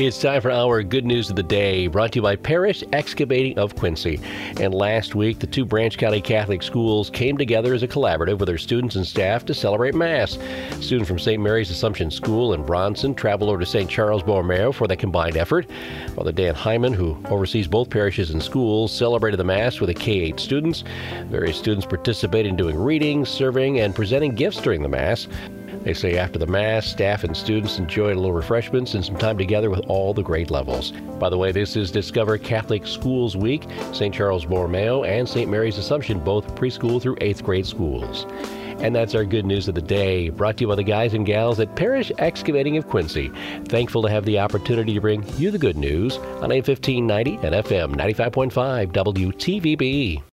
It's time for our good news of the day, brought to you by Parrish Excavating of Quincy. And last week, the two Branch County Catholic schools came together as a collaborative with their students and staff to celebrate Mass. Students from St. Mary's Assumption School in Bronson traveled over to St. Charles Borromeo for that combined effort. Father Dan Hyman, who oversees both parishes and schools, celebrated the Mass with the K 8 students. Various students participated in doing readings, serving, and presenting gifts during the Mass. They say after the Mass, staff and students enjoyed a little refreshments and some time together with all the grade levels. By the way, this is Discover Catholic Schools Week. St. Charles Borromeo and St. Mary's Assumption, both preschool through eighth grade schools. And that's our good news of the day, brought to you by the guys and gals at Parrish Excavating of Quincy. Thankful to have the opportunity to bring you the good news on AM 1590 and FM 95.5 WTVB.